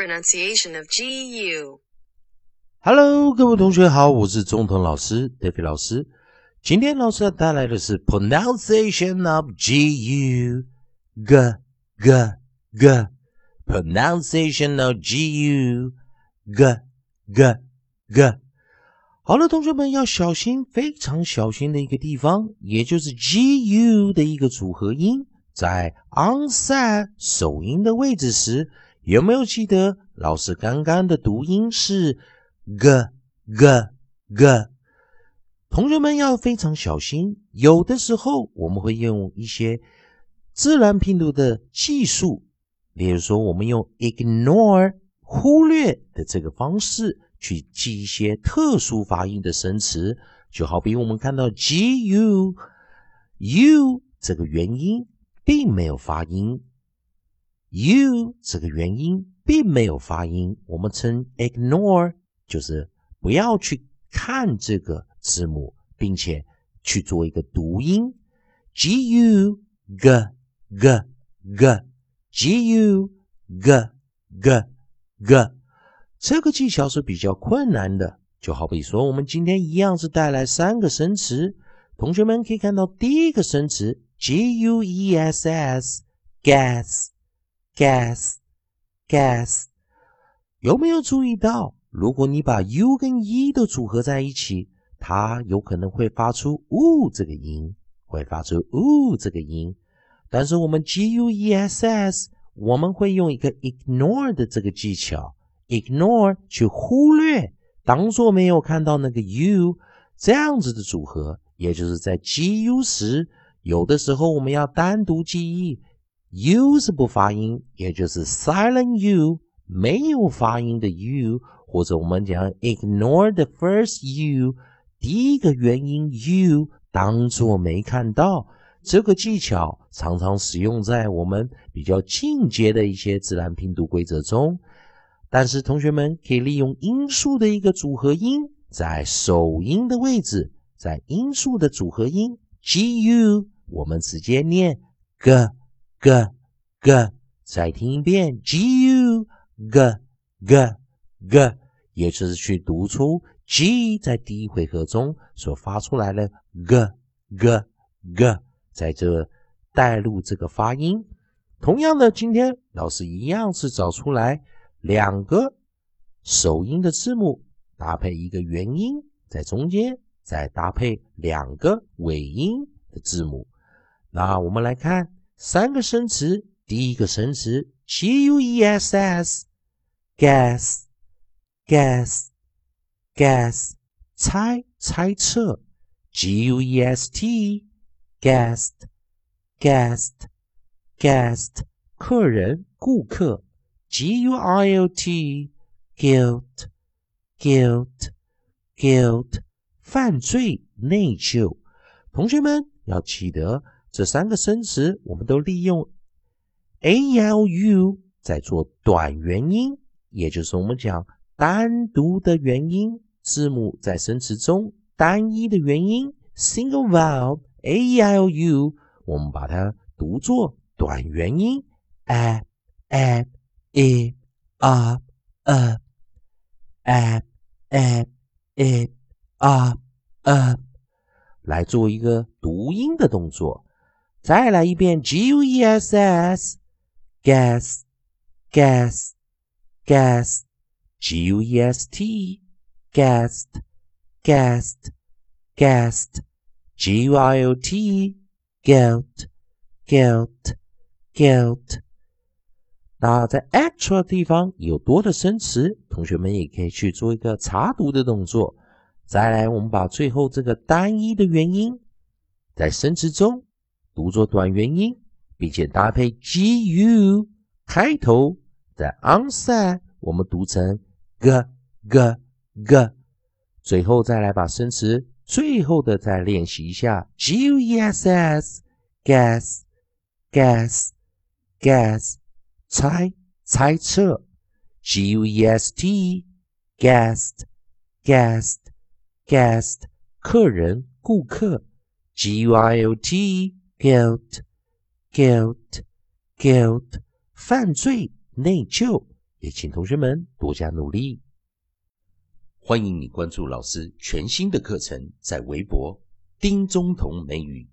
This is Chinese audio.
pronunciation of GU. Hello，各位同学好，我是中腾老师 David 老师。今天老师要带来的是 pronunciation of GU g g g pronunciation of GU g g g。好了，同学们要小心，非常小心的一个地方，也就是 GU 的一个组合音，在 onset 首音的位置时，有没有记得老师刚刚的读音是？g g g，同学们要非常小心。有的时候我们会用一些自然拼读的技术，例如说，我们用 ignore 忽略的这个方式去记一些特殊发音的生词，就好比我们看到 g u u 这个元音并没有发音，u 这个元音并没有发音，我们称 ignore。就是不要去看这个字母，并且去做一个读音，g u g g g g u g g g，这个技巧是比较困难的。就好比说，我们今天一样是带来三个生词，同学们可以看到第一个生词 g u e s s，gas，gas，gas，有没有注意到？如果你把 u 跟 e 都组合在一起，它有可能会发出 u 这个音，会发出 u 这个音。但是我们 g u e s s，我们会用一个 ignore 的这个技巧，ignore 去忽略，当做没有看到那个 u，这样子的组合，也就是在 g u 时，有的时候我们要单独记忆 u 是不发音，也就是 silent u，没有发音的 u。或者我们讲 ignore the first u，第一个元音 u 当做没看到。这个技巧常常使用在我们比较进阶的一些自然拼读规则中。但是同学们可以利用音素的一个组合音，在首音的位置，在音素的组合音 gu，我们直接念 g g g，再听一遍 gu g g g。也就是去读出 G 在第一回合中所发出来的 g g g，在这带入这个发音。同样的，今天老师一样是找出来两个首音的字母，搭配一个元音在中间，再搭配两个尾音的字母。那我们来看三个生词，第一个生词 G U E S S，gas。guess, guess, 猜猜测，g u e s t, guest, guest, guest，客人顾客，g u i l t, guilt, guilt, guilt，犯罪内疚。同学们要记得这三个生词，我们都利用 a l u 在做短元音，也就是我们讲。单独的元音字母在生词中，单一的元音 single vowel a e i o u，我们把它读作短元音 a a e a a a a e a a，来做一个读音的动作。再来一遍，G U E S S，guess，guess，guess，G U E S T，guest，guest，guest，G U I O T，guilt，guilt，guilt 那在 actual 地方有多的生词，同学们也可以去做一个查读的动作。再来，我们把最后这个单一的元音在生词中读作短元音，并且搭配 G U 开头，在 onset 我们读成。g g g，最后再来把生词最后的再练习一下。G U E S S，Guess，Guess，Guess，猜猜测。g u e s t guest guest guest，客人顾客。g u i l t guilt guilt guilt，犯罪内疚。也请同学们多加努力。欢迎你关注老师全新的课程，在微博丁中同美语。